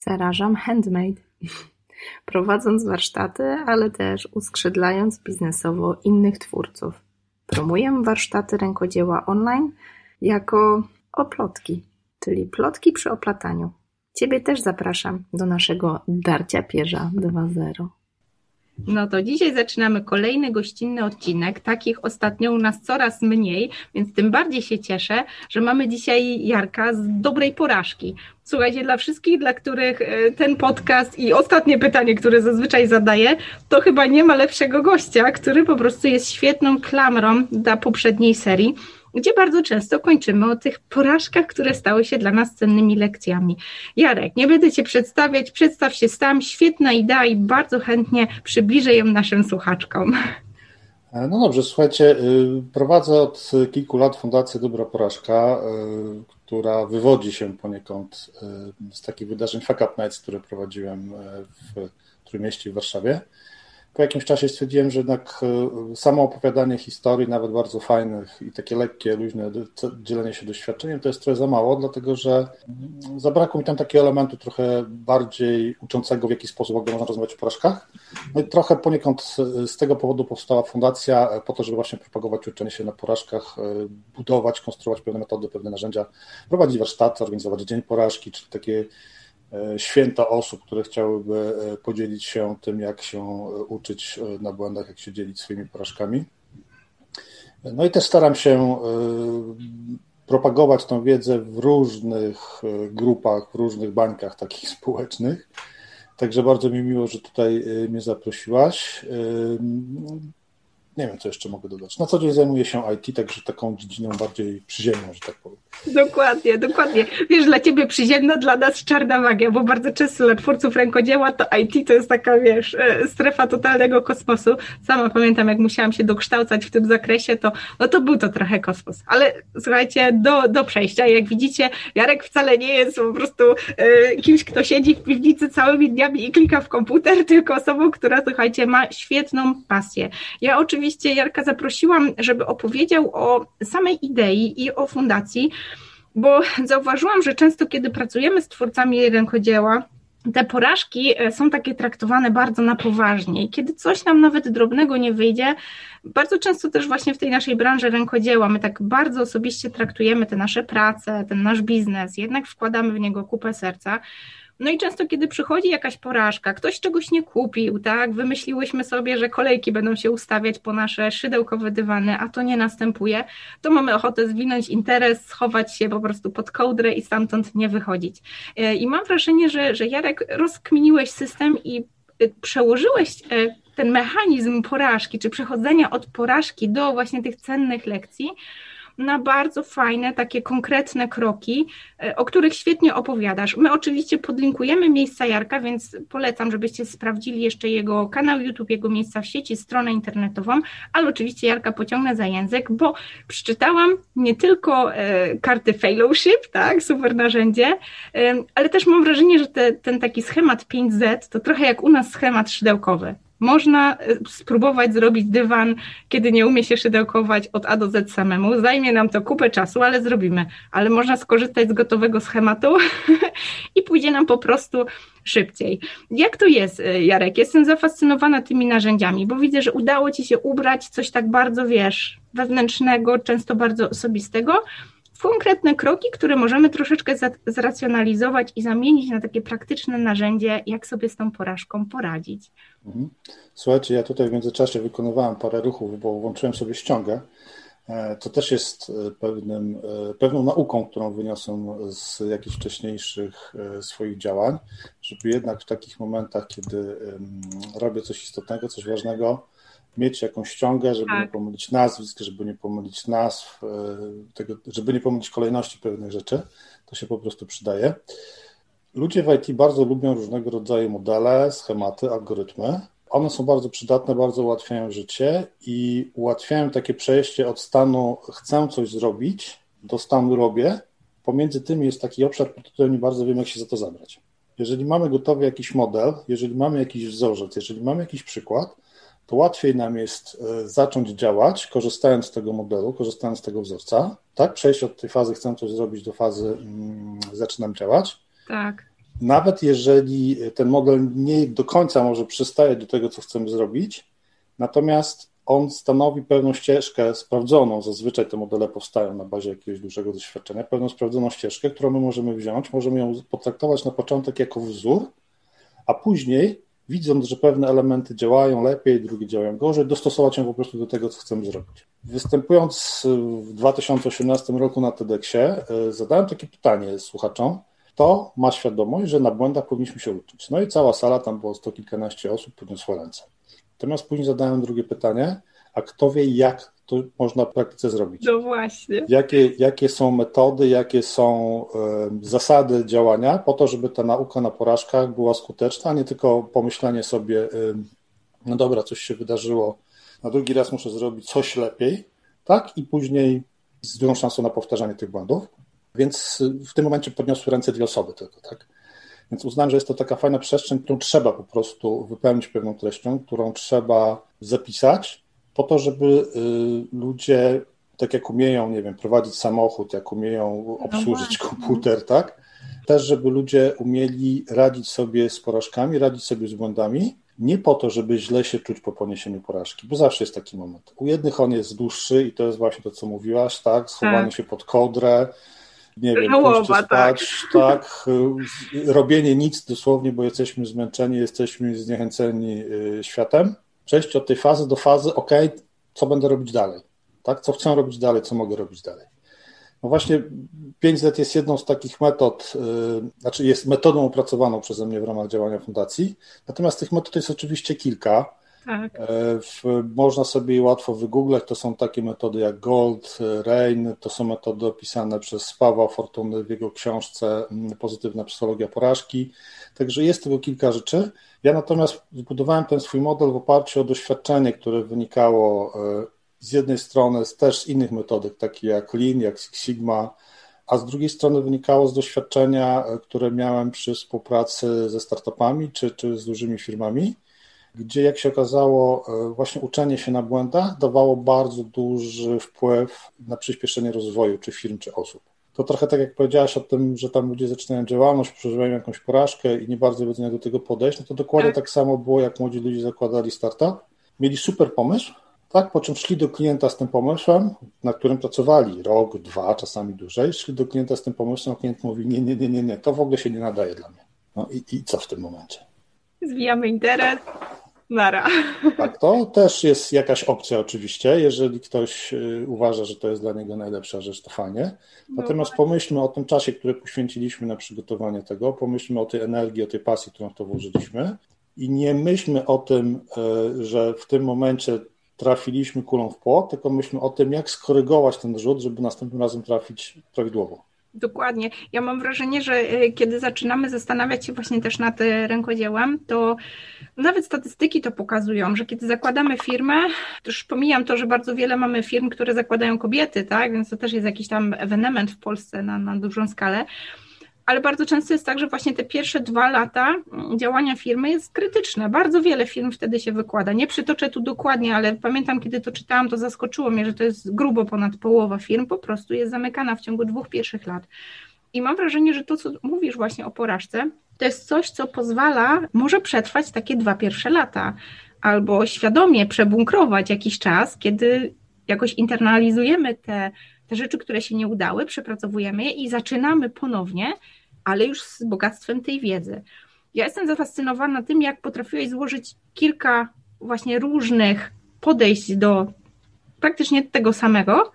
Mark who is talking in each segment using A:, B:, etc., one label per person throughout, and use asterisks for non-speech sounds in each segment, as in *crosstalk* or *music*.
A: Zarażam handmade. *laughs* Prowadząc warsztaty, ale też uskrzydlając biznesowo innych twórców. Promuję warsztaty rękodzieła online jako oplotki, czyli plotki przy oplataniu. Ciebie też zapraszam do naszego Darcia Pierza 2.0.
B: No to dzisiaj zaczynamy kolejny gościnny odcinek. Takich ostatnio u nas coraz mniej, więc tym bardziej się cieszę, że mamy dzisiaj Jarka z dobrej porażki. Słuchajcie, dla wszystkich, dla których e, ten podcast i ostatnie pytanie, które zazwyczaj zadaję, to chyba nie ma lepszego gościa, który po prostu jest świetną klamrą dla poprzedniej serii gdzie bardzo często kończymy o tych porażkach, które stały się dla nas cennymi lekcjami. Jarek, nie będę Cię przedstawiać, przedstaw się sam, świetna idea i bardzo chętnie przybliżę ją naszym słuchaczkom.
C: E, no dobrze, słuchajcie, y, prowadzę od kilku lat Fundację Dobra Porażka, y, która wywodzi się poniekąd y, z takich wydarzeń Fuck Up Nights, które prowadziłem w Trójmieście w Warszawie po jakimś czasie stwierdziłem, że jednak e, samo opowiadanie historii, nawet bardzo fajnych i takie lekkie, luźne dzielenie się doświadczeniem, to jest trochę za mało, dlatego że zabrakło mi tam takiego elementu trochę bardziej uczącego, w jaki sposób w można rozmawiać o porażkach. No i trochę poniekąd z tego powodu powstała fundacja e, po to, żeby właśnie propagować uczenie się na porażkach, e, budować, konstruować pewne metody, pewne narzędzia, prowadzić warsztaty, organizować dzień porażki, czyli takie święta osób, które chciałyby e, podzielić się tym, jak się e, uczyć na błędach, jak się dzielić swoimi porażkami. No i też staram się propagować tą wiedzę w różnych grupach, w różnych bańkach takich *laughs* społecznych. Także bardzo mi miło, że tutaj mnie zaprosiłaś. Nie wiem, co jeszcze mogę dodać. Na co dzień zajmuję się IT, także taką dziedziną bardziej przyziemną, że tak powiem.
B: Dokładnie, dokładnie. Wiesz, dla ciebie przyziemna, dla nas czarna magia, bo bardzo często dla twórców rękodzieła to IT to jest taka, wiesz, e, strefa totalnego kosmosu. Sama pamiętam, jak musiałam się dokształcać w tym zakresie, to, no to był to trochę kosmos. Ale słuchajcie, do, do przejścia, jak widzicie, Jarek wcale nie jest po prostu e, kimś, kto siedzi w piwnicy całymi dniami i klika w komputer, tylko osobą, która, słuchajcie, ma świetną pasję. Ja oczywiście Jarka zaprosiłam, żeby opowiedział o samej idei i o fundacji, bo zauważyłam, że często, kiedy pracujemy z twórcami rękodzieła, te porażki e, są takie traktowane bardzo na poważnie. Kiedy coś nam nawet drobnego nie wyjdzie, bardzo często też właśnie w tej naszej branży rękodzieła my tak bardzo osobiście traktujemy te nasze prace, ten nasz biznes, jednak wkładamy w niego kupę serca, no i często, kiedy przychodzi jakaś porażka, ktoś czegoś nie kupił, tak, wymyśliłyśmy sobie, że kolejki będą się ustawiać po nasze szydełkowe dywany, a to nie następuje, to mamy ochotę zwinąć interes, schować się po prostu pod kołdrę i stamtąd nie wychodzić. E, I mam wrażenie, że, że Jarek, rozkminiłeś system i e, przełożyłeś e, ten mechanizm porażki, czy przechodzenia od porażki do właśnie tych cennych lekcji, na bardzo fajne, takie konkretne kroki, e, o których świetnie opowiadasz. My oczywiście podlinkujemy miejsca Jarka, więc polecam, żebyście sprawdzili jeszcze jego kanał YouTube, jego miejsca w sieci, stronę internetową, ale oczywiście Jarka pociągnę za język, bo przeczytałam nie tylko e, karty fellowship, tak, super narzędzie, e, ale też mam wrażenie, że te, ten taki schemat 5Z to trochę jak u nas schemat szydełkowy. Można e, spróbować zrobić dywan, kiedy nie umie się szydełkować od A do Z samemu. Zajmie nam to kupę czasu, ale zrobimy. Ale można skorzystać z gotowego schematu *laughs* i pójdzie nam po prostu szybciej. Jak to jest, e, Jarek? Jestem zafascynowana tymi narzędziami, bo widzę, że udało Ci się ubrać coś tak bardzo, wiesz, wewnętrznego, często bardzo osobistego, konkretne kroki, które możemy troszeczkę zracjonalizować i zamienić na takie praktyczne narzędzie, jak sobie z tą porażką poradzić. Mhm.
C: Słuchajcie, ja tutaj w międzyczasie wykonywałem parę ruchów, bo włączyłem sobie ściągę. E, to też jest e, pewnym, e, pewną nauką, którą wyniosłem z jakichś wcześniejszych swoich działań, żeby jednak w takich momentach, kiedy robię coś istotnego, coś ważnego, mieć jakąś ściągę, żeby tak. nie pomylić nazwisk, żeby nie pomylić nazw, tego, żeby nie pomylić kolejności pewnych rzeczy. To się po prostu przydaje. Ludzie w IT bardzo lubią różnego rodzaju modele, schematy, algorytmy. One są bardzo przydatne, bardzo ułatwiają życie i ułatwiają takie przejście od stanu chcę coś zrobić do stanu robię. Pomiędzy tym jest taki obszar, pod którym nie bardzo wiem, jak się za to zabrać. Jeżeli mamy gotowy jakiś model, jeżeli mamy jakiś wzorzec, jeżeli mamy jakiś przykład, to łatwiej nam jest e, zacząć działać, korzystając z tego modelu, korzystając z tego wzorca, tak? Przejść od tej fazy chcę coś zrobić do fazy mm, zaczynam działać.
B: Tak.
C: nawet jeżeli ten model nie do końca może przystaje do tego, co chcemy zrobić, natomiast on stanowi pewną ścieżkę sprawdzoną, zazwyczaj te modele powstają na bazie jakiegoś dużego doświadczenia, pewną sprawdzoną ścieżkę, którą my możemy wziąć, możemy ją potraktować na początek jako wzór, a później, widząc, że pewne elementy działają lepiej, drugie działają gorzej, dostosować ją po prostu do tego, co chcemy zrobić. Występując w 2018 roku na TEDxie, e, zadałem takie pytanie słuchaczom, kto ma świadomość, że na błędach powinniśmy się uczyć. No i cała sala, tam było sto kilkanaście osób, podniosła ręce. Natomiast później zadałem drugie pytanie, a kto wie, jak to można w praktyce zrobić?
B: No właśnie.
C: Jakie, jakie są metody, jakie są y, zasady działania po to, żeby ta nauka na porażkach była skuteczna, a nie tylko pomyślenie sobie, y, no dobra, coś się wydarzyło, na drugi raz muszę zrobić coś lepiej, tak? I później z dużą szansą na powtarzanie tych błędów. Więc w tym momencie podniosły ręce dwie osoby tylko, tak? Więc uznałem, że jest to taka fajna przestrzeń, którą trzeba po prostu wypełnić pewną treścią, którą trzeba zapisać, po to, żeby y, ludzie, tak jak umieją, nie wiem, prowadzić samochód, jak umieją no obsłużyć no komputer, tak? Też, żeby ludzie umieli radzić sobie z porażkami, radzić sobie z błędami, nie po to, żeby źle się czuć po poniesieniu porażki, bo zawsze jest taki moment. U jednych on jest dłuższy i to jest właśnie to, co mówiłaś, tak? Schowanie tak. się pod kodrę, nie wiem, Żałoba, spać, tak. tak, robienie nic dosłownie, bo jesteśmy zmęczeni, jesteśmy zniechęceni y, światem. Przejść od tej fazy do fazy, ok, co będę robić dalej, tak, co chcę robić dalej, co mogę robić dalej. No właśnie 5Z jest jedną z takich metod, y, znaczy jest metodą opracowaną przeze mnie w ramach działania fundacji, natomiast tych metod jest oczywiście kilka. Tak. E, można sobie łatwo wygooglać. To są takie metody jak Gold, Rain, to są metody opisane przez Pawła Fortuny w jego książce mm, Pozytywna psychologia porażki. Także jest tego kilka rzeczy. Ja natomiast zbudowałem ten swój model w oparciu o doświadczenie, które wynikało e, z jednej strony też z innych metodek, takich jak Lean, jak Six Sigma, a z drugiej strony wynikało z doświadczenia, e, które miałem przy współpracy ze startupami czy, czy z dużymi firmami gdzie jak się okazało, e, właśnie uczenie się na błędach dawało bardzo duży wpływ na przyspieszenie rozwoju czy firm, czy osób. To trochę tak jak powiedziałaś o tym, że tam ludzie zaczynają działalność, przeżywają jakąś porażkę i nie bardzo wiedzą jak do tego podejść, no to dokładnie tak. samo było, jak młodzi ludzie zakładali startup. Mieli super pomysł, tak, po czym szli do klienta z tym pomysłem, na którym pracowali rok, dwa, czasami dłużej, szli do klienta z tym pomysłem, a klient mówi, nie, nie, nie, nie, nie, to w ogóle się nie nadaje dla mnie. No i, i co w tym momencie?
B: Zwijamy interes, Nara.
C: Tak, to też jest jakaś opcja oczywiście, jeżeli ktoś y, uważa, że to jest dla niego najlepsza rzecz, to fajnie. No Natomiast pomyślmy o tym czasie, który poświęciliśmy na przygotowanie tego, pomyślmy o tej energii, o tej pasji, którą w to włożyliśmy i nie myślmy o tym, y, że w tym momencie trafiliśmy kulą w płot, tylko myślmy o tym, jak skorygować ten rzut, żeby następnym razem trafić prawidłowo.
B: Dokładnie. Ja mam wrażenie, że e, kiedy zaczynamy zastanawiać się właśnie też nad e, rękodziełem, to nawet statystyki to pokazują, że kiedy zakładamy firmę, to już pomijam to, że bardzo wiele mamy firm, które zakładają kobiety, tak, więc to też jest jakiś tam ewenement w Polsce na, na dużą skalę, ale bardzo często jest tak, że właśnie te pierwsze dwa lata działania firmy jest krytyczne. Bardzo wiele firm wtedy się wykłada. Nie przytoczę tu dokładnie, ale pamiętam, kiedy to czytałam, to zaskoczyło mnie, że to jest grubo ponad połowa firm po prostu jest zamykana w ciągu dwóch pierwszych lat. I mam wrażenie, że to, co mówisz właśnie o porażce, to jest coś, co pozwala może przetrwać takie dwa pierwsze lata, albo świadomie przebunkrować jakiś czas, kiedy jakoś internalizujemy te, te rzeczy, które się nie udały, przepracowujemy je i zaczynamy ponownie ale już z bogactwem tej wiedzy. Ja jestem zafascynowana tym, jak potrafiłeś złożyć kilka właśnie różnych podejść do praktycznie tego samego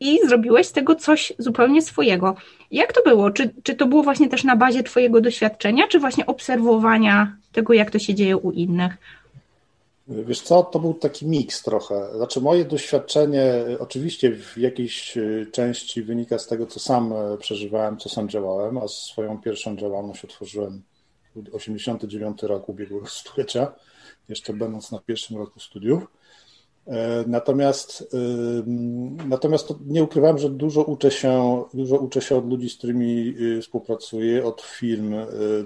B: i zrobiłeś z tego coś zupełnie swojego. Jak to było? Czy, czy to było właśnie też na bazie Twojego doświadczenia, czy właśnie obserwowania tego, jak to się dzieje u innych?
C: Wiesz co, to był taki miks trochę. Znaczy moje doświadczenie oczywiście w jakiejś e, części wynika z tego, co sam e, przeżywałem, co sam działałem, a swoją pierwszą działalność otworzyłem w 89 roku ubiegłego *laughs* stulecia, jeszcze będąc na pierwszym roku studiów. E, natomiast, natomiast nie ukrywam, że dużo uczę, się, dużo uczę się od ludzi, z którymi współpracuję, od firm,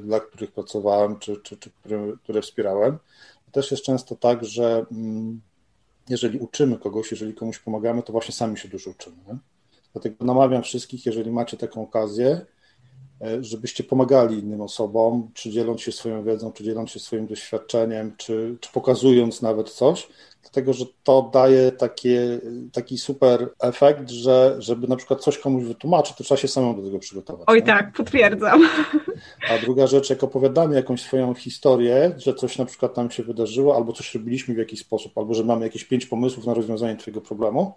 C: dla których pracowałem, czy, czy, czy które, które wspierałem też jest często tak, że mm, jeżeli uczymy kogoś, jeżeli komuś pomagamy, to właśnie sami się dużo uczymy. Dlatego namawiam wszystkich, jeżeli macie taką okazję, żebyście pomagali innym osobom, czy dzieląc się swoją wiedzą, czy dzieląc się swoim doświadczeniem, czy, czy pokazując nawet coś, dlatego że to daje takie, taki super efekt, że żeby na przykład coś komuś wytłumaczyć, to trzeba się samemu do tego przygotować.
B: Oj nie? tak, potwierdzam.
C: A druga rzecz, jak opowiadamy jakąś swoją historię, że coś na przykład nam się wydarzyło, albo coś robiliśmy w jakiś sposób, albo że mamy jakieś pięć pomysłów na rozwiązanie twojego problemu,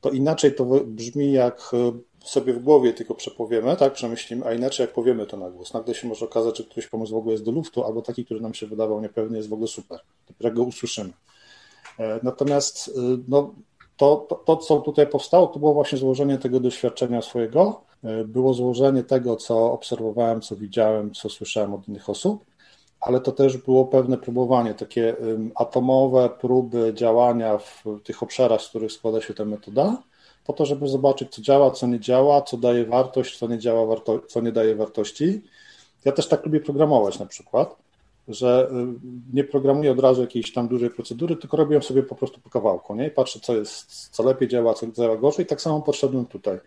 C: to inaczej to brzmi, jak e, sobie w głowie tylko przepowiemy, tak, przemyślimy, a inaczej jak powiemy to na głos. Nagle się może okazać, że któryś pomysł w ogóle jest do luftu, albo taki, który nam się wydawał niepewny, jest w ogóle super. Jak go usłyszymy. E, natomiast e, no, to, to, to, co tutaj powstało, to było właśnie złożenie tego doświadczenia swojego, było złożenie tego, co obserwowałem, co widziałem, co słyszałem od innych osób, ale to też było pewne próbowanie, takie atomowe próby działania w tych obszarach, z których składa się ta metoda, po to, żeby zobaczyć, co działa, co nie działa, co daje wartość, co nie działa, warto- co nie daje wartości. Ja też tak lubię programować na przykład, że nie programuję od razu jakiejś tam dużej procedury, tylko robię sobie po prostu po kawałku, nie? I patrzę, co jest, co lepiej działa, co działa gorzej. I tak samo podszedłem tutaj.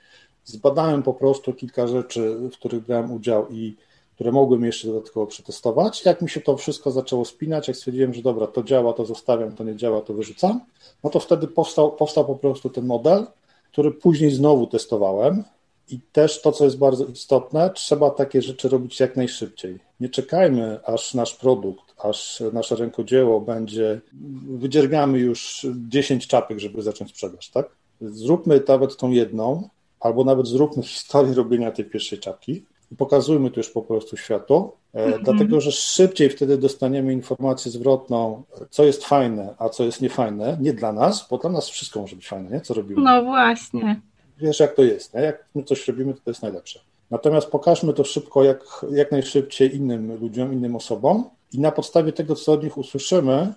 C: Zbadałem po prostu kilka rzeczy, w których brałem udział i które mogłem jeszcze dodatkowo przetestować. Jak mi się to wszystko zaczęło spinać, jak stwierdziłem, że dobra, to działa, to zostawiam, to nie działa, to wyrzucam, no to wtedy powstał, powstał po prostu ten model, który później znowu testowałem. I też to, co jest bardzo istotne, trzeba takie rzeczy robić jak najszybciej. Nie czekajmy, aż nasz produkt, aż nasze rękodzieło będzie, wydziergamy już 10 czapek, żeby zacząć sprzedaż, tak? Zróbmy nawet tą jedną, albo nawet zróbmy historię robienia tej pierwszej czapki pokazujmy to już po prostu światu, mm-hmm. dlatego że szybciej wtedy dostaniemy informację zwrotną, co jest fajne, a co jest niefajne, nie dla nas, bo dla nas wszystko może być fajne, nie? co robimy.
B: No właśnie.
C: Wiesz, jak to jest, nie? jak my coś robimy, to, to jest najlepsze. Natomiast pokażmy to szybko, jak, jak najszybciej innym ludziom, innym osobom i na podstawie tego, co od nich usłyszymy,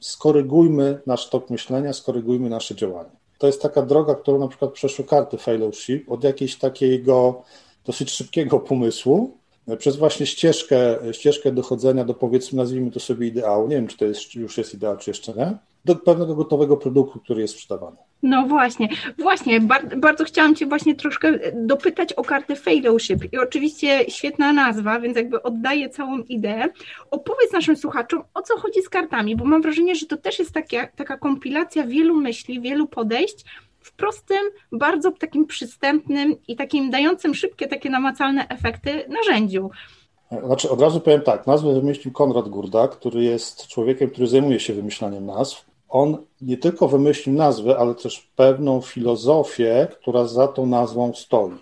C: skorygujmy nasz tok myślenia, skorygujmy nasze działanie. To jest taka droga, którą na przykład przeszły karty fellowship, od jakiejś takiego dosyć szybkiego pomysłu, e, przez właśnie ścieżkę, ścieżkę dochodzenia do powiedzmy, nazwijmy to sobie ideału, nie wiem, czy to jest, już jest ideał, czy jeszcze nie, do pewnego gotowego produktu, który jest sprzedawany.
B: No właśnie, właśnie, bardzo, bardzo chciałam Cię właśnie troszkę dopytać o kartę Fellowship i oczywiście świetna nazwa, więc jakby oddaję całą ideę. Opowiedz naszym słuchaczom, o co chodzi z kartami, bo mam wrażenie, że to też jest taka, taka kompilacja wielu myśli, wielu podejść, w prostym, bardzo takim przystępnym i takim dającym szybkie, takie namacalne efekty narzędziu.
C: Znaczy, od razu powiem tak, nazwę wymyślił Konrad Gurda, który jest człowiekiem, który zajmuje się wymyślaniem nazw. On nie tylko wymyślił nazwę, ale też pewną filozofię, która za tą nazwą stoi.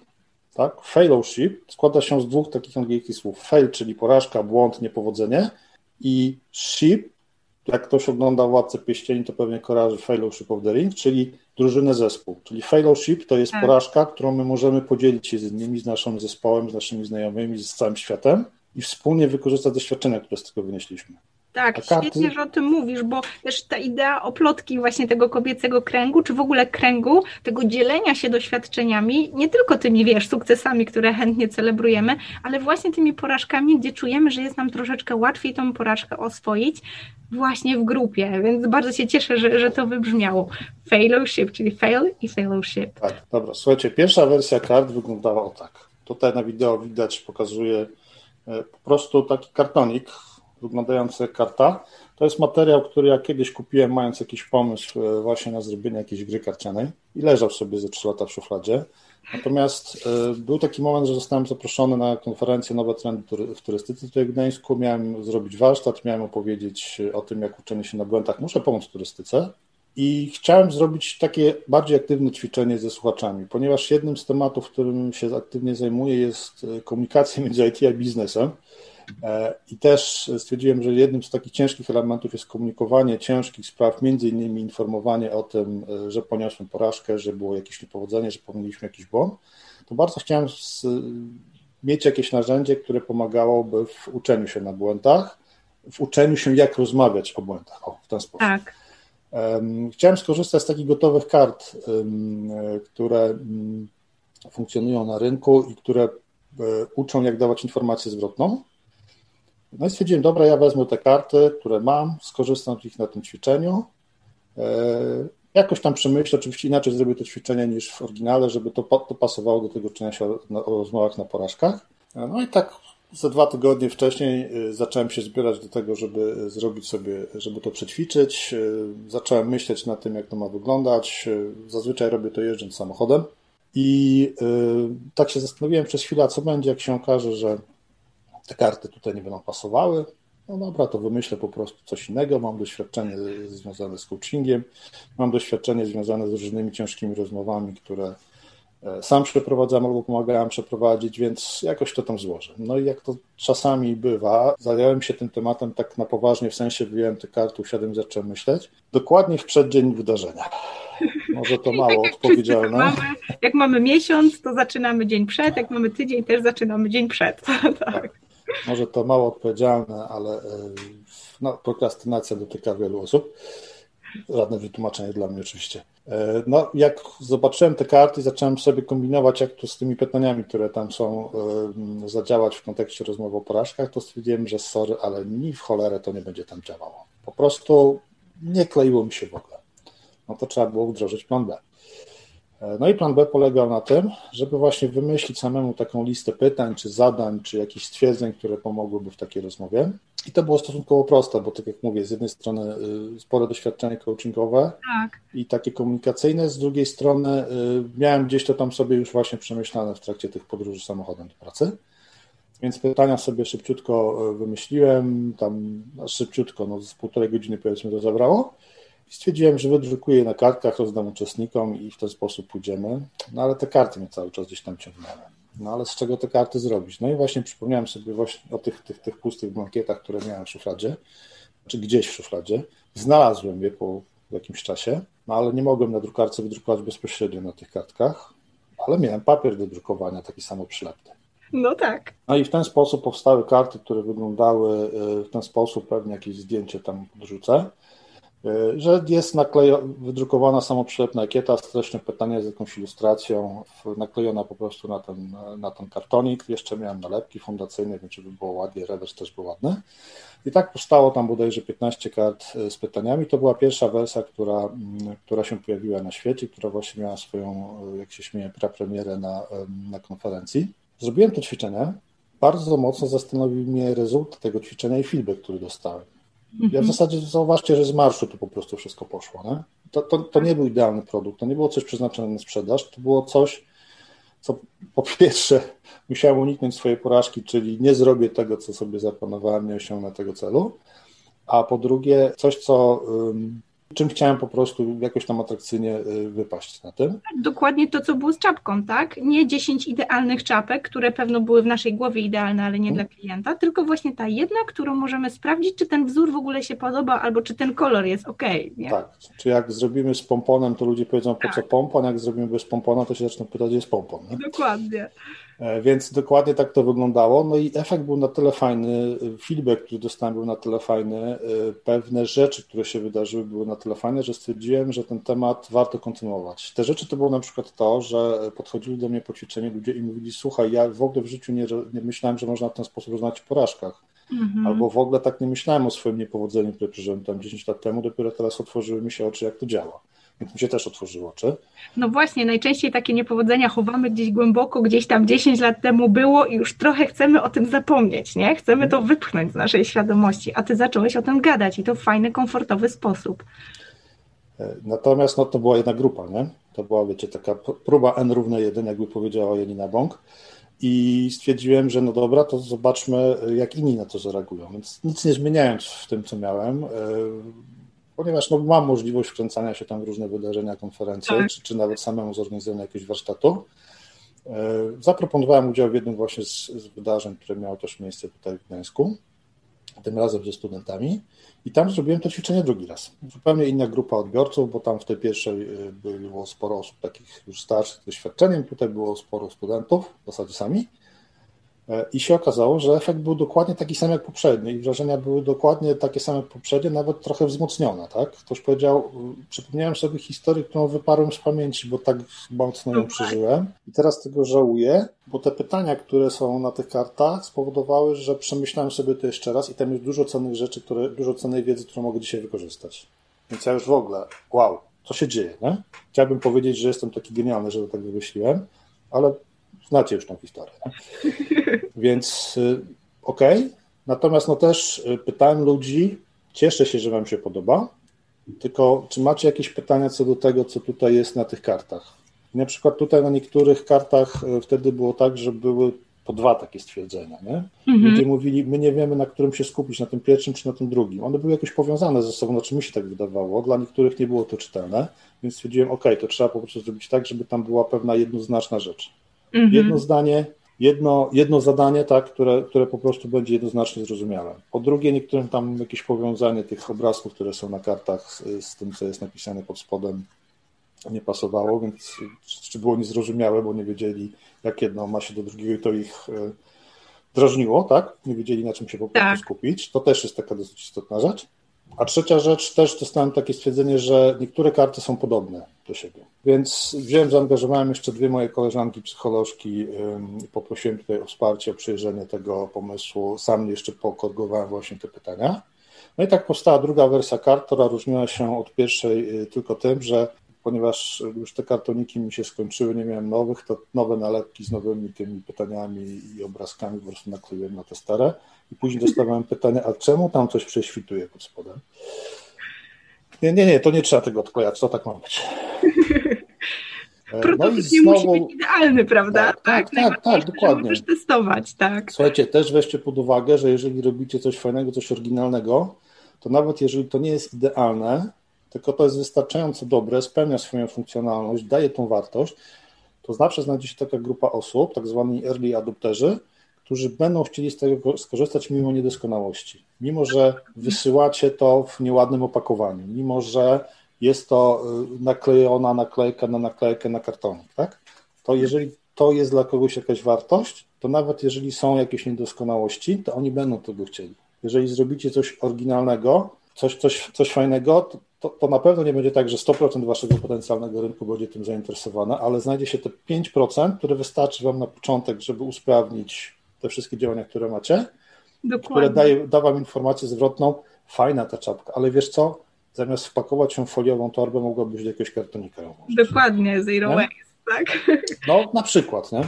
C: Tak? Fellowship składa się z dwóch takich angielskich słów. Fail, czyli porażka, błąd, niepowodzenie i ship, jak ktoś ogląda Władcę Pieścieni, to pewnie kojarzy Fellowship of the Ring, czyli drużynę zespół. Czyli fellowship to jest tak. porażka, którą my możemy podzielić się z innymi, z naszym zespołem, z naszymi znajomymi, z całym światem i wspólnie wykorzystać doświadczenia, które z tego wynieśliśmy.
B: Tak, karty... świetnie, że o tym mówisz, bo też ta idea oplotki właśnie tego kobiecego kręgu, czy w ogóle kręgu, tego dzielenia się doświadczeniami, nie tylko tymi, wiesz, sukcesami, które chętnie celebrujemy, ale właśnie tymi porażkami, gdzie czujemy, że jest nam troszeczkę łatwiej tą porażkę oswoić właśnie w grupie, więc bardzo się cieszę, że, że to wybrzmiało. Fellowship, czyli fail i fellowship.
C: Tak, dobra, słuchajcie, pierwsza wersja kart wyglądała tak. Tutaj na wideo widać, pokazuje e, po prostu taki kartonik, wyglądająca karta. To jest materiał, który ja kiedyś kupiłem, mając jakiś pomysł e, właśnie na zrobienie jakiejś gry karcianej i leżał sobie ze 3 lata w szufladzie. Natomiast e, był taki moment, że zostałem zaproszony na konferencję Nowe Trendy w turystyce tutaj w Gdańsku. Miałem zrobić warsztat, miałem opowiedzieć o tym, jak uczenie się na błędach muszę pomóc turystyce. I chciałem zrobić takie bardziej aktywne ćwiczenie ze słuchaczami, ponieważ jednym z tematów, którym się aktywnie zajmuję, jest e, komunikacja między IT a biznesem. E, I też stwierdziłem, że jednym z takich ciężkich elementów jest komunikowanie ciężkich spraw, między innymi informowanie o tym, e, że poniosłem porażkę, że było jakieś niepowodzenie, że popełniliśmy jakiś błąd. To bardzo chciałem z, mieć jakieś narzędzie, które pomagałoby w uczeniu się na błędach, w uczeniu się, jak rozmawiać o błędach. O, w ten sposób. Tak. Chciałem skorzystać z takich gotowych kart, które funkcjonują na rynku i które e, uczą, jak dawać informację zwrotną. No i stwierdziłem, dobra, ja wezmę te karty, które mam, skorzystam z nich na tym ćwiczeniu. E, jakoś tam przemyślę, oczywiście inaczej zrobię to ćwiczenie niż w oryginale, żeby to, to pasowało do tego uczenia się o, o rozmowach na porażkach. No i tak za dwa tygodnie wcześniej y, zacząłem się zbierać do tego, żeby zrobić sobie, żeby to przećwiczyć. Zacząłem myśleć nad tym, jak to ma wyglądać. Zazwyczaj robię to jeżdżąc samochodem. I tak się zastanowiłem przez chwilę, co będzie, jak się okaże, że te karty tutaj nie będą pasowały. No dobra, to wymyślę po prostu coś innego. Mam doświadczenie związane z coachingiem, mam doświadczenie związane z różnymi ciężkimi rozmowami, które E, sam przeprowadzam albo pomagałem przeprowadzić, więc jakoś to tam złożę. No i jak to czasami bywa, zająłem się tym tematem tak na poważnie, w sensie wyjąłem te karty, usiadłem i zacząłem myśleć, dokładnie w przeddzień wydarzenia. Może to mało *laughs* tak odpowiedzialne.
B: Mamy, jak mamy miesiąc, to zaczynamy dzień przed, jak mamy tydzień, też zaczynamy dzień przed. *laughs* tak.
C: Może to mało odpowiedzialne, ale e, no, prokrastynacja dotyka wielu osób. Żadne wytłumaczenie dla mnie oczywiście. E, no, jak zobaczyłem te karty, zacząłem sobie kombinować, jak tu z tymi pytaniami, które tam są, e, zadziałać w kontekście rozmowy o porażkach, to stwierdziłem, że sorry, ale ni w cholerę to nie będzie tam działało. Po prostu nie kleiło mi się w ogóle. No to trzeba było wdrożyć plan B. E, no i plan B polegał na tym, żeby właśnie wymyślić samemu taką listę pytań, czy zadań, czy jakichś stwierdzeń, które pomogłyby w takiej rozmowie. I to było stosunkowo proste, bo tak jak mówię, z jednej strony y, spore doświadczenie coachingowe tak. i takie komunikacyjne, z drugiej strony y, miałem gdzieś to tam sobie już właśnie przemyślane w trakcie tych podróży samochodem do pracy. Więc pytania sobie szybciutko y, wymyśliłem, tam no, szybciutko, no z półtorej godziny powiedzmy to zabrało. Stwierdziłem, że wydrukuję je na kartkach, rozdam uczestnikom i w ten sposób pójdziemy. No ale te karty mnie cały czas gdzieś tam ciągnęły. No ale z czego te karty zrobić? No i właśnie przypomniałem sobie właśnie o tych, tych, tych pustych blankietach, które miałem w szufladzie, czy gdzieś w szufladzie. Znalazłem je po jakimś czasie, no ale nie mogłem na drukarce wydrukować bezpośrednio na tych kartkach, ale miałem papier do drukowania, taki samo przylepny.
B: No tak.
C: No i w ten sposób powstały karty, które wyglądały y, w ten sposób, pewnie jakieś zdjęcie tam podrzucę. E, że jest naklejo, wydrukowana samoprzylepna ekieta z treścią pytania z jakąś ilustracją, naklejona po prostu na ten, na ten kartonik. Jeszcze miałem nalepki fundacyjne, więc żeby było ładnie, rewers też był ładny. I tak powstało tam bodajże 15 kart e, z pytaniami. To była pierwsza wersja, która, która się pojawiła na świecie, która właśnie miała swoją, e, jak się śmieje, prapremierę na, na konferencji. Zrobiłem to ćwiczenie. Bardzo mocno zastanowił mnie rezultat tego ćwiczenia i feedback, który dostałem. Ja w mhm. zasadzie zauważcie, że z marszu to po prostu wszystko poszło. Nie? To, to, to nie był idealny produkt, to nie było coś przeznaczone na sprzedaż, to było coś, co po pierwsze *laughs* musiałem uniknąć swojej porażki, czyli nie zrobię tego, co sobie zaplanowałem, nie osiągnę tego celu, a po drugie coś, co czym chciałem po prostu jakoś tam atrakcyjnie y, wypaść na tym.
B: Dokładnie to, co było z czapką, tak? Nie 10 idealnych czapek, które pewno były w naszej głowie idealne, ale nie hmm. dla klienta, tylko właśnie ta jedna, którą możemy sprawdzić, czy ten wzór w ogóle się podoba, albo czy ten kolor jest ok. Nie?
C: Tak, czy jak zrobimy z pomponem, to ludzie powiedzą, po tak. co pompon, jak zrobimy bez pompona, to się zaczną pytać, gdzie jest pompon. Nie?
B: Dokładnie.
C: E, więc dokładnie tak to wyglądało. No i efekt był na tyle fajny, feedback, który dostałem, był na tyle fajny, e, pewne rzeczy, które się wydarzyły, były na tyle fajne, że stwierdziłem, że ten temat warto kontynuować. Te rzeczy to było na przykład to, że podchodzili do mnie po ćwiczeniu ludzie i mówili: Słuchaj, ja w ogóle w życiu nie, nie myślałem, że można w ten sposób rozmawiać o porażkach. Mhm. Albo w ogóle tak nie myślałem o swoim niepowodzeniu, które przeżyłem tam 10 lat temu, dopiero teraz otworzyły mi się oczy, jak to działa więc mi się też otworzyło oczy.
B: No właśnie, najczęściej takie niepowodzenia chowamy gdzieś głęboko, gdzieś tam 10 lat temu było i już trochę chcemy o tym zapomnieć, nie? Chcemy to wypchnąć z naszej świadomości, a ty zacząłeś o tym gadać i to w fajny, komfortowy sposób.
C: E, natomiast no, to była jedna grupa, nie? To była, wiecie, taka próba N równe 1, jakby powiedziała Janina Bąk. I stwierdziłem, że no dobra, to zobaczmy, jak inni na to zareagują. Więc nic nie zmieniając w tym, co miałem, e, ponieważ no, mam możliwość wkręcania się tam w różne wydarzenia, konferencje, tak. czy, czy nawet samemu zorganizowania jakiegoś warsztatu. E, zaproponowałem udział w jednym właśnie z, z, wydarzeń, które miało też miejsce tutaj w Gdańsku, tym razem ze studentami. I tam zrobiłem to ćwiczenie drugi raz. Zupełnie inna grupa odbiorców, bo tam w tej pierwszej e, było sporo osób takich już starszych z doświadczeniem, tutaj było sporo studentów, w zasadzie sami. E, I się okazało, że efekt był dokładnie taki sam jak poprzedni i wrażenia były dokładnie takie same jak poprzednie, nawet trochę wzmocnione. Tak? Ktoś powiedział, przypomniałem sobie historię, którą wyparłem z pamięci, bo tak mocno ją przeżyłem i teraz tego żałuję, bo te pytania, które są na tych kartach spowodowały, że przemyślałem sobie to jeszcze raz i tam jest dużo cennych rzeczy, które, dużo cennej wiedzy, którą mogę dzisiaj wykorzystać. Więc ja już w ogóle, wow, co się dzieje, nie? Chciałbym powiedzieć, że jestem taki genialny, że to tak wymyśliłem, ale znacie już tą historię. Więc y, okej, okay. natomiast no też y, pytałem ludzi, cieszę się, że wam się podoba, tylko czy macie jakieś pytania co do tego, co tutaj jest na tych kartach? Na przykład tutaj na niektórych kartach wtedy było tak, że były po dwa takie stwierdzenia. Nie? Mhm. Ludzie mówili, my nie wiemy, na którym się skupić, na tym pierwszym czy na tym drugim. One były jakoś powiązane ze sobą, znaczy mi się tak wydawało. Dla niektórych nie było to czytelne, więc stwierdziłem, ok, to trzeba po prostu zrobić tak, żeby tam była pewna jednoznaczna rzecz. Mhm. Jedno zdanie, jedno, jedno zadanie, tak, które, które po prostu będzie jednoznacznie zrozumiałe. Po drugie, niektórym tam jakieś powiązanie tych obrazków, które są na kartach z, z tym, co jest napisane pod spodem, nie pasowało, więc czy było niezrozumiałe, bo nie wiedzieli, jak jedno ma się do drugiego i to ich e, drażniło, tak? Nie wiedzieli, na czym się po prostu tak. skupić. To też jest taka dosyć istotna rzecz. A trzecia rzecz, też dostałem takie stwierdzenie, że niektóre karty są podobne do siebie. Więc wziąłem, zaangażowałem jeszcze dwie moje koleżanki psycholożki poprosiłem tutaj o wsparcie, o przejrzenie tego pomysłu. Sam jeszcze pokorygowałem właśnie te pytania. No i tak powstała druga wersja kart, która różniła się od pierwszej y, tylko tym, że ponieważ już te kartoniki mi się skończyły, nie miałem nowych, to nowe nalepki z nowymi tymi pytaniami i obrazkami po prostu nakleiłem na te stare i później dostawałem pytanie, a czemu tam coś prześwituje pod spodem? Nie, nie, nie, to nie trzeba tego odklejać, to tak ma być.
B: Prototyp no i znowu... nie musi być idealny, prawda?
C: Tak, tak, tak, tak, tak dokładnie.
B: Możesz testować, tak.
C: Słuchajcie, też weźcie pod uwagę, że jeżeli robicie coś fajnego, coś oryginalnego, to nawet jeżeli to nie jest idealne, tylko to jest wystarczająco dobre, spełnia swoją funkcjonalność, daje tą wartość, to zawsze znajdzie się taka grupa osób, tak zwani early adopterzy, którzy będą chcieli z tego skorzystać mimo niedoskonałości. Mimo, że wysyłacie to w nieładnym opakowaniu, mimo, że jest to y, naklejona naklejka na naklejkę na kartonik, tak? To jeżeli to jest dla kogoś jakaś wartość, to nawet jeżeli są jakieś niedoskonałości, to oni będą tego chcieli. Jeżeli zrobicie coś oryginalnego, coś, coś, coś fajnego, to, to, to, na pewno nie będzie tak, że 100% waszego potencjalnego rynku będzie tym zainteresowane, ale znajdzie się te 5%, które wystarczy wam na początek, żeby usprawnić te wszystkie działania, które macie, Dokładnie. które daje, da wam informację zwrotną, fajna ta czapka, ale wiesz co, zamiast wpakować ją w foliową torbę, mogłabyś do jakiegoś kartonika ją
B: włożyć. Dokładnie, zero nie? waste, tak?
C: No, na przykład, nie?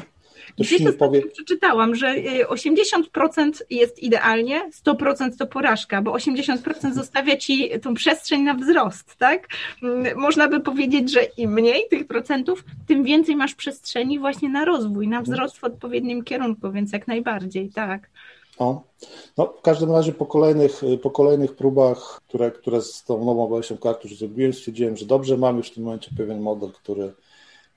B: Gdzieś mi powie... przeczytałam, że 80% y, jest idealnie, 100% to porażka, bo 80% zostawia ci tą przestrzeń na wzrost, tak? Mm, można by powiedzieć, że im mniej tych procentów, tym więcej masz przestrzeni właśnie na rozwój, na wzrost w odpowiednim kierunku, więc jak najbardziej, tak.
C: No, no w każdym razie po kolejnych, po kolejnych próbach, które, które z tą nową karty już zrobiłem, stwierdziłem, że dobrze, mam już w tym momencie pewien model, który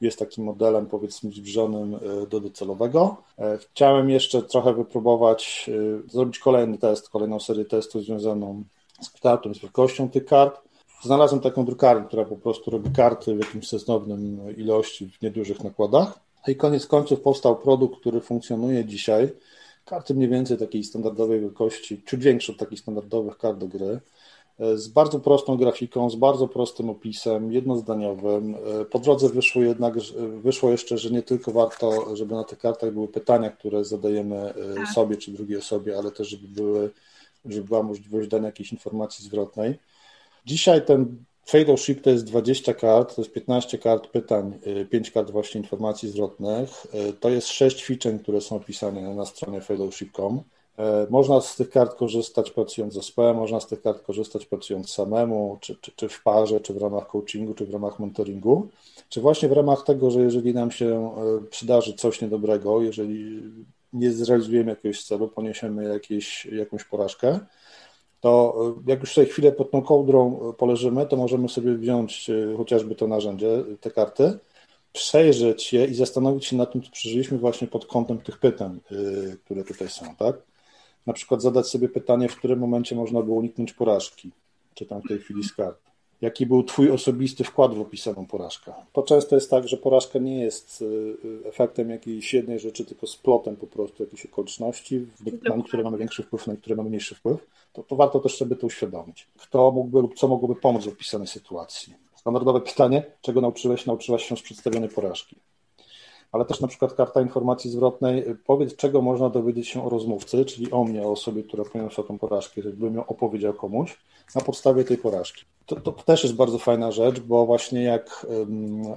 C: jest takim modelem powiedzmy zbliżonym e, do docelowego. E, chciałem jeszcze trochę wypróbować, e, zrobić kolejny test, kolejną serię testów związaną z kształtem, z wielkością tych kart. Znalazłem taką drukarnię, która po prostu robi karty w jakimś sensownym ilości, w niedużych nakładach. No I koniec końców powstał produkt, który funkcjonuje dzisiaj. Karty mniej więcej takiej standardowej wielkości, czy większe od takich standardowych kart do gry z bardzo prostą grafiką, z bardzo prostym opisem, jednozdaniowym. Po drodze wyszło jednak, wyszło jeszcze, że nie tylko warto, żeby na tych kartach były pytania, które zadajemy e, tak. sobie czy drugiej osobie, ale też, żeby, były, żeby była możliwość dania jakiejś informacji zwrotnej. Dzisiaj ten Fellowship to jest 20 kart, to jest 15 kart pytań, 5 e, kart właśnie informacji zwrotnych. E, to jest 6 ćwiczeń, które są opisane na stronie fellowship.com. E, można z tych kart korzystać pracując z zespołem, można z tych kart korzystać pracując samemu, czy, czy, czy w parze, czy w ramach coachingu, czy w ramach mentoringu, czy właśnie w ramach tego, że jeżeli nam się e, przydarzy coś niedobrego, jeżeli nie zrealizujemy jakiegoś celu, poniesiemy jakieś, jakąś porażkę, to e, jak już sobie chwilę pod tą kołdrą poleżymy, to możemy sobie wziąć chociażby to narzędzie, te karty, przejrzeć je i zastanowić się nad tym, co przeżyliśmy właśnie pod kątem tych pytań, które tutaj są, tak? Na przykład zadać sobie pytanie, w którym momencie można było uniknąć porażki, czy tam w tej chwili z kart. Jaki był Twój osobisty wkład w opisaną porażkę? To często jest tak, że porażka nie jest y, y, efektem jakiejś jednej rzeczy, tylko splotem po prostu jakichś okoliczności, na które mamy większy wpływ, na które mamy mniejszy wpływ. To, to warto też sobie to uświadomić. Kto mógłby lub co mogłoby pomóc w opisanej sytuacji? Standardowe pytanie, czego nauczyłeś? Nauczyłaś się z przedstawionej porażki. Ale też na przykład karta informacji zwrotnej, powiedz czego można dowiedzieć się o rozmówcy, czyli o mnie, o osobie, która poniosła tą porażkę, żebym ją opowiedział komuś na podstawie tej porażki. To, to, też jest bardzo fajna rzecz, bo właśnie jak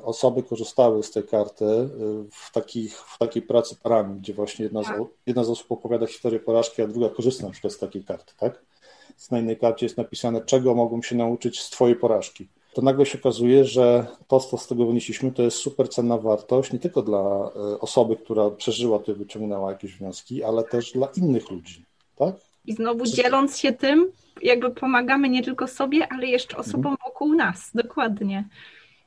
C: osoby korzystały z tej karty y, w, takich, w takiej pracy parami, gdzie właśnie jedna z, tak. jedna z osób opowiada historię porażki, a druga korzysta na przykład z takiej karty, tak? Na innej karcie jest napisane, czego mogą się nauczyć z Twojej porażki to nagle się okazuje, że to, co z tego wynieśliśmy, to jest super cenna wartość nie tylko dla e, osoby, która przeżyła to i wyciągnęła jakieś wnioski, ale też dla innych ludzi, tak?
B: I znowu dzieląc się tym, jakby pomagamy nie tylko sobie, ale jeszcze osobom mhm. wokół nas, dokładnie.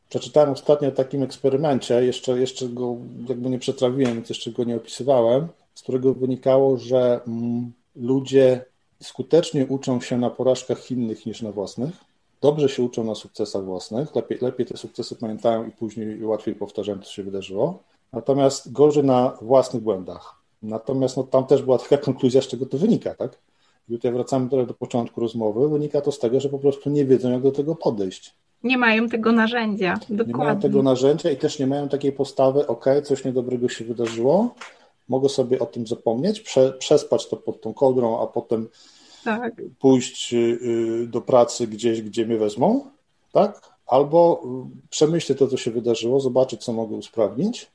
C: Przeczytałem ostatnio o takim eksperymencie, jeszcze, jeszcze go jakby nie przetrawiłem, więc jeszcze go nie opisywałem, z którego wynikało, że mm, ludzie skutecznie uczą się na porażkach innych niż na własnych dobrze się uczą na sukcesach własnych, lepiej, lepiej te sukcesy pamiętają i później łatwiej powtarzają, co się wydarzyło. Natomiast gorzej na własnych błędach. Natomiast no, tam też była taka *laughs* konkluzja, z czego to wynika, tak? I tutaj wracamy trochę do początku rozmowy. Wynika to z tego, że po prostu nie wiedzą, jak do tego podejść.
B: Nie mają tego narzędzia. Dokładnie.
C: Nie mają tego narzędzia i też nie mają takiej postawy, ok, coś niedobrego się wydarzyło, mogę sobie o tym zapomnieć, prze, przespać to pod tą kołdrą, a potem tak. pójść y, do pracy gdzieś, gdzie mnie wezmą, tak? Albo y, przemyśleć to, co się wydarzyło, zobaczyć, co mogę usprawnić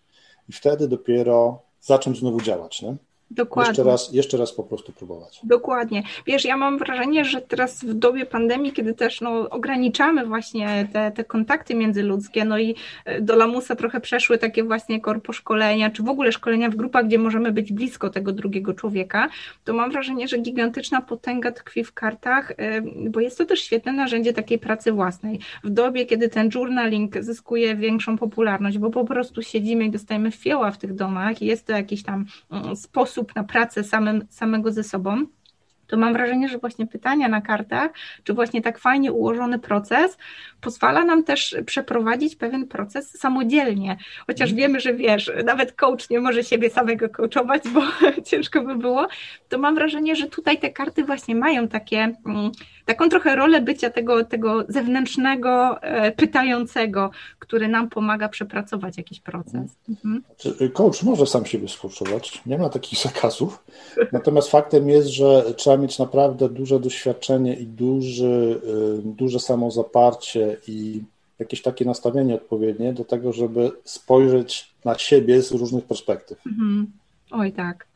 C: i wtedy dopiero zacząć znowu działać. Nie? Dokładnie. Jeszcze raz, jeszcze raz po prostu próbować.
B: Dokładnie. Wiesz, ja mam wrażenie, że teraz w dobie pandemii, kiedy też no, ograniczamy właśnie te, te kontakty międzyludzkie, no i e, do Lamusa trochę przeszły takie właśnie korpo szkolenia, czy w ogóle szkolenia w grupach, gdzie możemy być blisko tego drugiego człowieka, to mam wrażenie, że gigantyczna potęga tkwi w kartach, e, bo jest to też świetne narzędzie takiej pracy własnej. W dobie, kiedy ten journaling zyskuje większą popularność, bo po prostu siedzimy i dostajemy fioła w tych domach i jest to jakiś tam mm, sposób, sposób na pracę samym, samego ze sobą, to mam wrażenie, że właśnie pytania na kartach, czy właśnie tak fajnie ułożony proces pozwala nam też przeprowadzić pewien proces samodzielnie. Chociaż mm. wiemy, że wiesz, nawet coach nie może siebie samego coachować, bo *laughs* ciężko by było, to mam wrażenie, że tutaj te karty właśnie mają takie, mm, taką trochę rolę bycia tego, tego zewnętrznego, e, pytającego, który nam pomaga przepracować jakiś proces. Mhm.
C: Znaczy, coach może sam siebie skoachować, nie ma takich *laughs* zakazów, natomiast faktem jest, że trzeba mieć naprawdę duże doświadczenie i duży, y, duże samozaparcie i jakieś takie nastawienie odpowiednie do tego, żeby spojrzeć na siebie z różnych perspektyw. Mhm.
B: Oj, tak.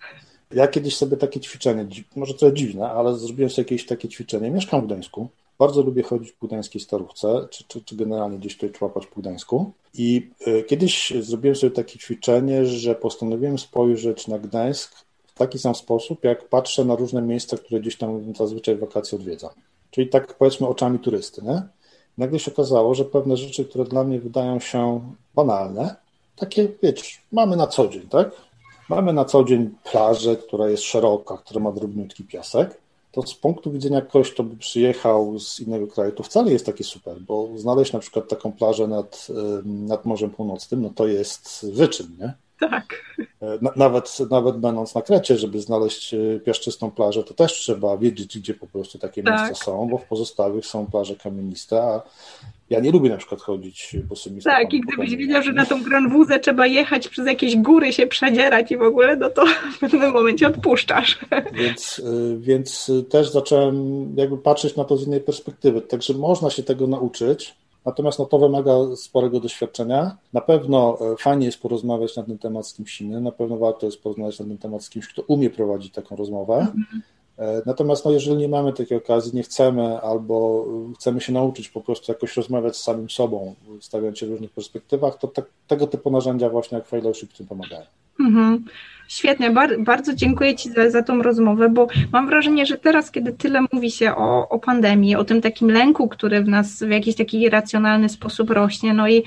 C: Ja kiedyś sobie takie ćwiczenie, może to dziwne, ale zrobiłem sobie jakieś takie ćwiczenie. Mieszkam w Gdańsku. Bardzo lubię chodzić po gdańskiej starówce, czy, czy, czy generalnie gdzieś tutaj człapać po Gdańsku. I y, kiedyś zrobiłem sobie takie ćwiczenie, że postanowiłem spojrzeć na Gdańsk taki sam sposób, jak patrzę na różne miejsca, które gdzieś tam zazwyczaj wakacje odwiedzam. Czyli tak powiedzmy oczami turysty. Nie? Nagle się okazało, że pewne rzeczy, które dla mnie wydają się banalne, takie, wiecie, mamy na co dzień, tak? Mamy na co dzień plażę, która jest szeroka, która ma drobniutki piasek, to z punktu widzenia kogoś, kto by przyjechał z innego kraju, to wcale jest takie super, bo znaleźć na przykład taką plażę nad, nad Morzem Północnym, no to jest wyczyn, nie?
B: Tak.
C: E, nawet, nawet będąc na Krecie, żeby znaleźć e, piaszczystą plażę, to też trzeba wiedzieć, gdzie po prostu takie tak. miejsca są, bo w pozostałych są plaże kamieniste, a ja nie lubię na przykład chodzić bosymi
B: Tak, i gdybyś wiedział, że na tą Granwuzę trzeba jechać przez jakieś góry, się przedzierać i w ogóle, no to *laughs* w pewnym momencie odpuszczasz.
C: Więc, e, więc też zacząłem jakby patrzeć na to z innej perspektywy. Także można się tego nauczyć, Natomiast no, to wymaga sporego doświadczenia. Na pewno e, fajnie jest porozmawiać na ten temat z kimś innym, na pewno warto jest porozmawiać na ten temat z kimś, kto umie prowadzić taką rozmowę. E, natomiast no, jeżeli nie mamy takiej okazji, nie chcemy albo chcemy się nauczyć po prostu jakoś rozmawiać z samym sobą, stawiając się w różnych perspektywach, to te, tego typu narzędzia właśnie jak Fellowship tym pomagają. Mhm.
B: Świetnie, bar bardzo dziękuję Ci za, za tą rozmowę, bo mam wrażenie, że teraz, kiedy tyle mówi się o, o pandemii, o tym takim lęku, który w nas w jakiś taki irracjonalny sposób rośnie, no i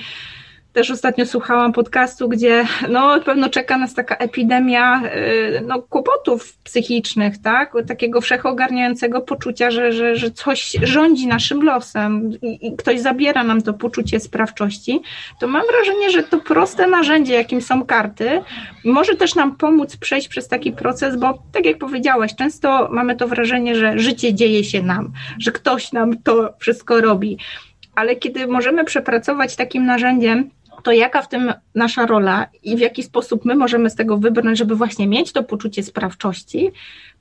B: też ostatnio słuchałam podcastu, gdzie no, pewno czeka nas taka epidemia y, no, kłopotów psychicznych, tak? Takiego wszechogarniającego poczucia, że, że, że coś rządzi naszym losem i, i ktoś zabiera nam to poczucie sprawczości, to mam wrażenie, że to proste narzędzie, jakim są karty, może też nam pomóc przejść przez taki proces, bo tak jak powiedziałaś, często mamy to wrażenie, że życie dzieje się nam, że ktoś nam to wszystko robi. Ale kiedy możemy przepracować takim narzędziem, to jaka w tym nasza rola i w jaki sposób my możemy z tego wybrnąć, żeby właśnie mieć to poczucie sprawczości,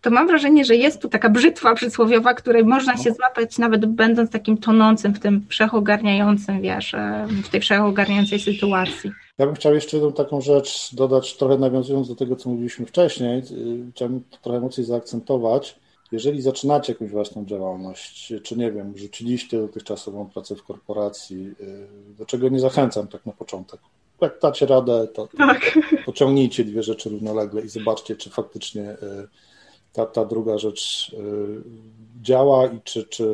B: to mam wrażenie, że jest tu taka brzytwa przysłowiowa, której można się złapać nawet będąc takim tonącym w tym wszechogarniającym, wiesz, e, w tej wszechogarniającej sytuacji.
C: Ja bym chciał jeszcze jedną taką rzecz dodać, trochę nawiązując do tego, co mówiliśmy wcześniej. Y, chciałbym trochę mocniej zaakcentować. Jeżeli zaczynacie jakąś własną działalność, czy nie wiem, rzuciliście dotychczasową pracę w korporacji, y, do czego nie zachęcam tak na początek. Jak dacie radę, to tak. pociągnijcie dwie rzeczy równolegle i zobaczcie, czy faktycznie y, ta, ta druga rzecz działa i czy, czy,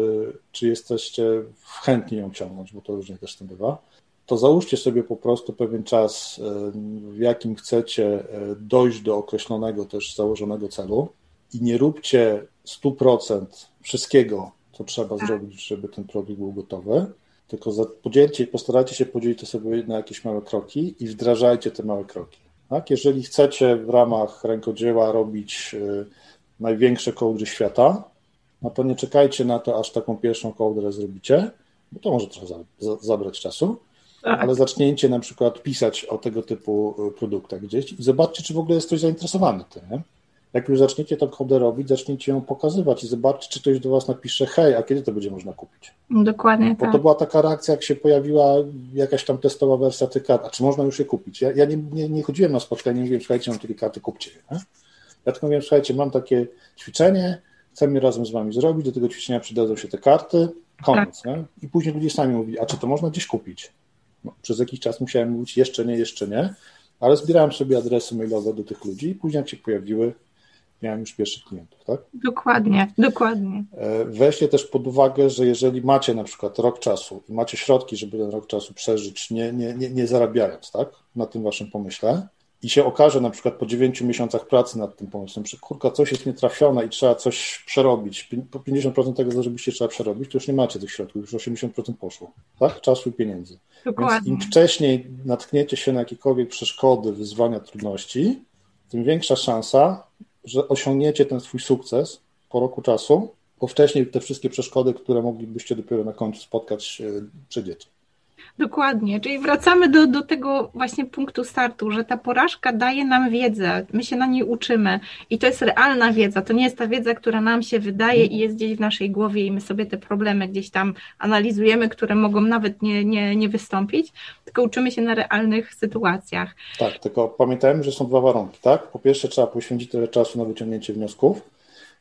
C: czy jesteście chętni ją ciągnąć, bo to różnie też to bywa to załóżcie sobie po prostu pewien czas, w jakim chcecie dojść do określonego też założonego celu i nie róbcie 100% wszystkiego, co trzeba tak. zrobić, żeby ten produkt był gotowy, tylko podzielcie, postarajcie się podzielić to sobie na jakieś małe kroki i wdrażajcie te małe kroki. Tak? Jeżeli chcecie w ramach rękodzieła robić e, największe kołdry świata, no to nie czekajcie na to, aż taką pierwszą kołdrę zrobicie, bo to może trochę zabrać czasu, tak. ale zacznijcie na przykład pisać o tego typu y, produktach gdzieś i zobaczcie, czy w ogóle jest ktoś zainteresowany tym. Nie? Jak już zaczniecie tą kodę robić, zacznijcie ją pokazywać i zobaczcie, czy ktoś do Was napisze, hej, a kiedy to będzie można kupić?
B: Dokładnie
C: Bo tak. to była taka reakcja, jak się pojawiła jakaś tam testowa wersja tych kart, a czy można już je kupić? Ja, ja nie, nie, nie, chodziłem na spotkanie, nie mówiłem, słuchajcie, mam takie karty, kupcie je. Nie? Ja tylko mówiłem, słuchajcie, mam takie ćwiczenie, chcemy razem z Wami zrobić, do tego ćwiczenia przydadzą się te karty, koniec. Tak. I później ludzie sami mówili, a czy to można gdzieś kupić? No, przez jakiś czas musiałem mówić jeszcze nie, jeszcze nie, ale zbierałem sobie adresy mailowe do tych ludzi i później jak się pojawiły, miałem już pierwszych klientów, tak?
B: Dokładnie, dokładnie.
C: E, weźcie też pod uwagę, że jeżeli macie na przykład rok czasu i macie środki, żeby ten rok czasu przeżyć, nie, nie, nie, nie zarabiając, tak, na tym waszym pomyśle, i się okaże na przykład po 9 miesiącach pracy nad tym pomysłem, że kurka, coś jest nietrafione i trzeba coś przerobić, po 50% tego, co żebyście trzeba przerobić, to już nie macie tych środków, już 80% poszło, tak? Czasu i pieniędzy. Dokładnie. Więc im wcześniej natkniecie się na jakiekolwiek przeszkody, wyzwania, trudności, tym większa szansa, że osiągniecie ten swój sukces po roku czasu, bo wcześniej te wszystkie przeszkody, które moglibyście dopiero na końcu spotkać, przejdziecie.
B: Dokładnie, czyli wracamy do, do tego właśnie punktu startu, że ta porażka daje nam wiedzę, my się na niej uczymy i to jest realna wiedza, to nie jest ta wiedza, która nam się wydaje i jest gdzieś w naszej głowie i my sobie te problemy gdzieś tam analizujemy, które mogą nawet nie, nie, nie wystąpić, tylko uczymy się na realnych sytuacjach.
C: Tak, tylko pamiętajmy, że są dwa warunki, tak? Po pierwsze trzeba poświęcić tyle czasu na wyciągnięcie wniosków,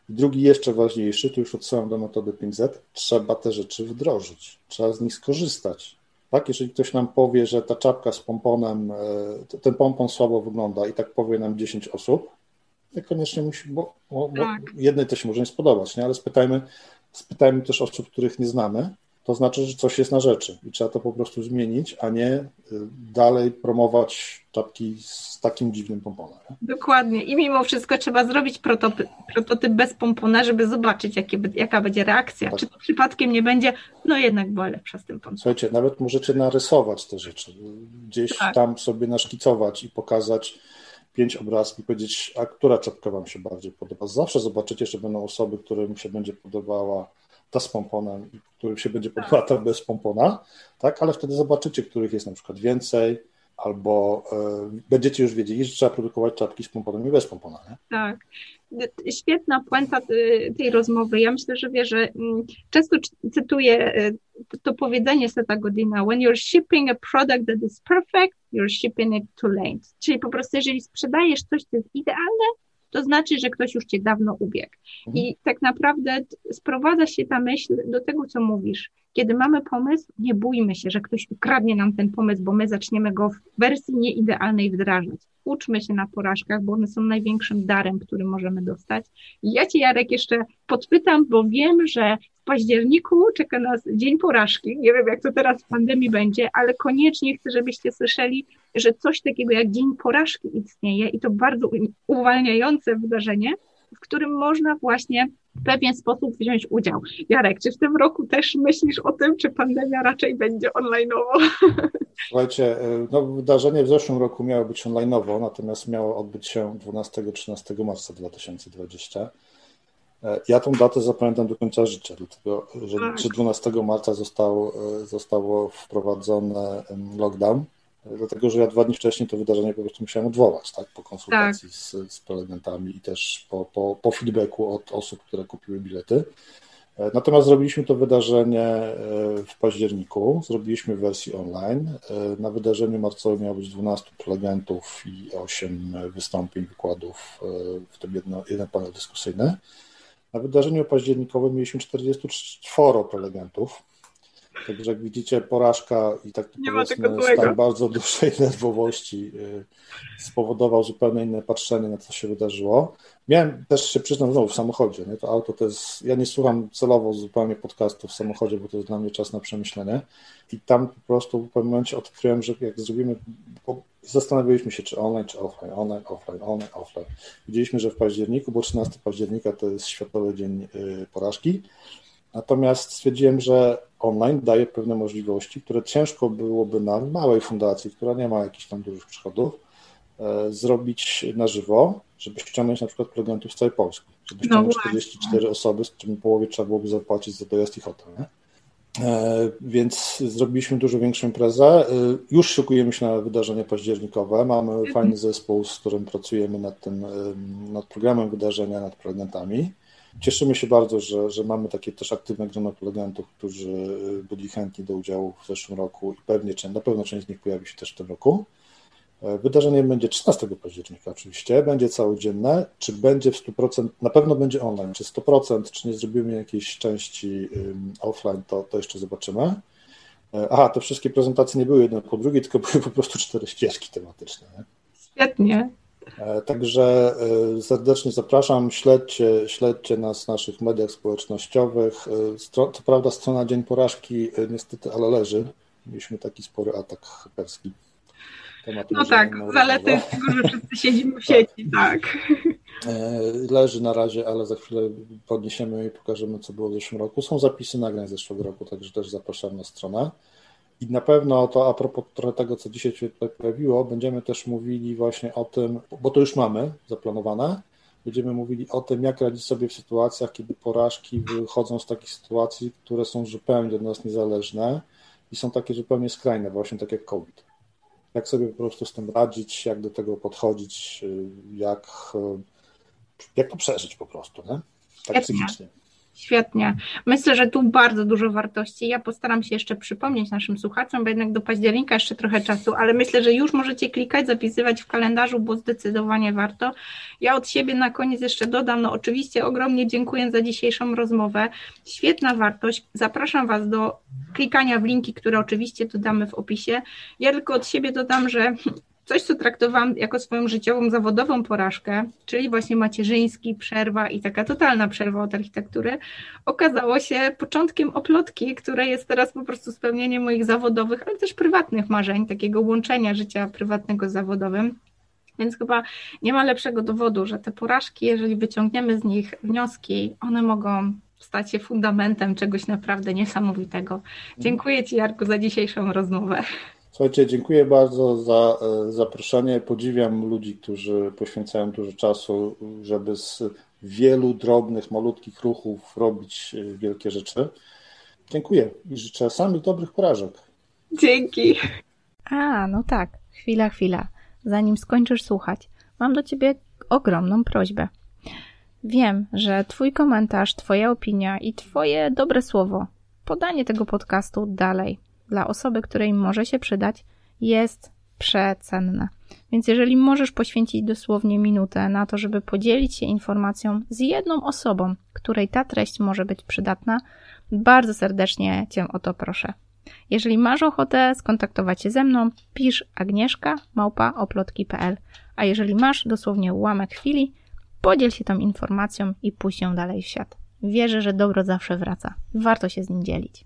C: Drugi, jeszcze ważniejszy, tu już odsyłam do metody 5Z, trzeba te rzeczy wdrożyć, trzeba z nich skorzystać. Tak, jeżeli ktoś nam powie, że ta czapka z pomponem, e, ten pompon słabo wygląda i tak powie nam 10 osób, niekoniecznie musi, bo, bo, tak. jednej to się może nie spodobać, nie? ale spytajmy, spytajmy też osób, których nie znamy, to znaczy, że coś jest na rzeczy i trzeba to po prostu zmienić, a nie y, dalej promować czapki z takim dziwnym pomponem.
B: Dokładnie. I mimo wszystko trzeba zrobić prototyp, prototyp bez pompona, żeby zobaczyć, jakie, jaka będzie reakcja. Tak. Czy to przypadkiem nie będzie, no jednak była lepsza z tym pomponem.
C: Słuchajcie, nawet możecie narysować te rzeczy, gdzieś tak. tam sobie naszkicować i pokazać pięć obrazków i powiedzieć, a która czapka Wam się bardziej podoba. Zawsze zobaczycie, że będą osoby, którym się będzie podobała ta z pomponem i którym się będzie podobała ta bez pompona, tak? Ale wtedy zobaczycie, których jest na przykład więcej, albo y, będziecie już wiedzieli, że trzeba produkować czapki z pomponem i bez pompona. Nie?
B: Tak. Świetna puenta y, tej rozmowy. Ja myślę, że wie, że mm, często cytuję y, to powiedzenie Seta Godina, when you're shipping a product that is perfect, you're shipping it too late. Czyli po prostu, jeżeli sprzedajesz coś, co jest idealne, to znaczy, że ktoś już cię dawno ubiegł. Mhm. I tak naprawdę sprowadza się ta myśl do tego, co mówisz. Kiedy mamy pomysł, nie bójmy się, że ktoś ukradnie nam ten pomysł, bo my zaczniemy go w wersji nieidealnej wdrażać. Uczmy się na porażkach, bo one są największym darem, który możemy dostać. I ja Cię, Jarek, jeszcze podpytam, bo wiem, że w październiku czeka nas dzień porażki. Nie wiem, jak to teraz w pandemii będzie, ale koniecznie chcę, żebyście słyszeli, że coś takiego jak dzień porażki istnieje i to bardzo uwalniające wydarzenie, w którym można właśnie w pewien sposób wziąć udział. Jarek, czy w tym roku też myślisz o tym, czy pandemia raczej będzie online'owo? *laughs*
C: Słuchajcie, e, no wydarzenie w zeszłym roku miało być online'owo, natomiast miało odbyć się 12-13 marca 2020. E, ja tą datę zapamiętam do końca życia, dlatego że, 12 tak. marca został, e, zostało wprowadzone lockdown dlatego że ja dwa dni wcześniej to wydarzenie po prostu musiałem odwołać, tak, po konsultacji tak. z, z prelegentami i też po, po, po feedbacku od osób, które kupiły bilety. Natomiast zrobiliśmy to wydarzenie e, w październiku, zrobiliśmy w wersji online. E, na wydarzeniu marcowym miało być 12 prelegentów i 8 wystąpień, wykładów, e, w tym jedno, jeden panel dyskusyjny. Na wydarzeniu październikowym mieliśmy 44 prelegentów. Także jak widzicie, porażka i tak powiedzmy stan bardzo *laughs* dużej nerwowości y, spowodował zupełnie inne patrzenie na to, co się wydarzyło. Miałem też się przyznam znowu w samochodzie. Nie? To auto to jest. Ja nie słucham celowo zupełnie podcastu w samochodzie, bo to jest dla mnie czas na przemyślenie. I tam po prostu w pewnym momencie odkryłem, że jak zrobimy. Zastanawialiśmy się, czy online, czy offline, online, offline, online, offline. Widzieliśmy, że w październiku, bo 13 października to jest Światowy Dzień y, Porażki. Natomiast stwierdziłem, że online daje pewne możliwości, które ciężko byłoby na małej fundacji, która nie ma jakichś tam dużych przychodów, e, zrobić na żywo, żeby ściągnąć na przykład prelegentów z całej Polski. Żeby no ściągnąć 44 osoby, z czym połowie trzeba byłoby zapłacić za dojazd i hotel. Nie? E, więc zrobiliśmy dużo większą imprezę. E, już szykujemy się na wydarzenie październikowe. Mamy mhm. fajny zespół, z którym pracujemy nad tym, nad programem wydarzenia, nad prelegentami. Cieszymy się bardzo, że, że mamy takie też aktywne grono prelegentów, którzy y, byli chętni do udziału w zeszłym roku i pewnie, na pewno część z nich pojawi się też w tym roku. E, wydarzenie będzie 13 października oczywiście, będzie całodzienne. Czy będzie w 100%, na pewno będzie online, czy 100%, czy nie zrobimy jakiejś części offline, to, to jeszcze zobaczymy. E, aha, te wszystkie prezentacje nie były jedne po drugiej, tylko były po prostu cztery ścieżki tematyczne. Nie?
B: Świetnie.
C: E, także e, serdecznie zapraszam, śledźcie, śledźcie nas w naszych mediach społecznościowych. E, co prawda strona Dzień Porażki niestety, ale leży. Mieliśmy taki spory atak hakerski.
B: no tak, zalety tego, że wszyscy siedzimy w sieci, tak. tak.
C: Leży na razie, ale za chwilę podniesiemy i pokażemy, co było w zeszłym roku. Są zapisy nagrań z zeszłego roku, także też zapraszam na stronę. I na pewno to a propos trochę tego, co dzisiaj się tutaj pojawiło, będziemy też mówili właśnie o tym, bo to już mamy zaplanowane, będziemy mówili o tym, jak radzić sobie w sytuacjach, kiedy porażki wychodzą z takich sytuacji, które są zupełnie od nas niezależne i są takie zupełnie skrajne, właśnie tak jak COVID. Jak sobie po prostu z tym radzić, jak do tego podchodzić, jak, jak to przeżyć po prostu, nie? tak psychicznie.
B: Świetnie. Myślę, że tu bardzo dużo wartości. Ja postaram się jeszcze przypomnieć naszym słuchaczom, bo jednak do października jeszcze trochę czasu, ale myślę, że już możecie klikać, zapisywać w kalendarzu, bo zdecydowanie warto. Ja od siebie na koniec jeszcze dodam, no oczywiście ogromnie dziękuję za dzisiejszą rozmowę. Świetna wartość. Zapraszam Was do klikania w linki, które oczywiście dodamy w opisie. Ja tylko od siebie dodam, że coś, co traktowałam jako swoją życiową, zawodową porażkę, czyli właśnie macierzyński, przerwa i taka totalna przerwa od architektury, okazało się początkiem oplotki, które jest teraz po prostu spełnieniem moich zawodowych, ale też prywatnych marzeń, takiego łączenia życia prywatnego z zawodowym. Więc chyba nie ma lepszego dowodu, że te porażki, jeżeli wyciągniemy z nich wnioski, one mogą stać się fundamentem czegoś naprawdę niesamowitego. Dziękuję Ci, Jarku, za dzisiejszą rozmowę.
C: Słuchajcie, dziękuję bardzo za e, zaproszenie. Podziwiam ludzi, którzy poświęcają dużo czasu, żeby z wielu drobnych, malutkich ruchów robić e, wielkie rzeczy. Dziękuję i życzę samych dobrych porażek.
B: Dzięki.
A: A, no tak. Chwila, chwila. Zanim skończysz słuchać, mam do ciebie ogromną prośbę. Wiem, że Twój komentarz, Twoja opinia i Twoje dobre słowo, podanie tego podcastu dalej dla osoby, której może się przydać, jest przecenne. Więc jeżeli możesz poświęcić dosłownie minutę na to, żeby podzielić się informacją z jedną osobą, której ta treść może być przydatna, bardzo serdecznie Cię o to proszę. Jeżeli masz ochotę skontaktować się ze mną, pisz agnieszka małpa oplotki.pl, a jeżeli masz dosłownie ułamek chwili, podziel się tą informacją i puść ją dalej w świat. Wierzę, że dobro zawsze wraca. Warto się z nim dzielić.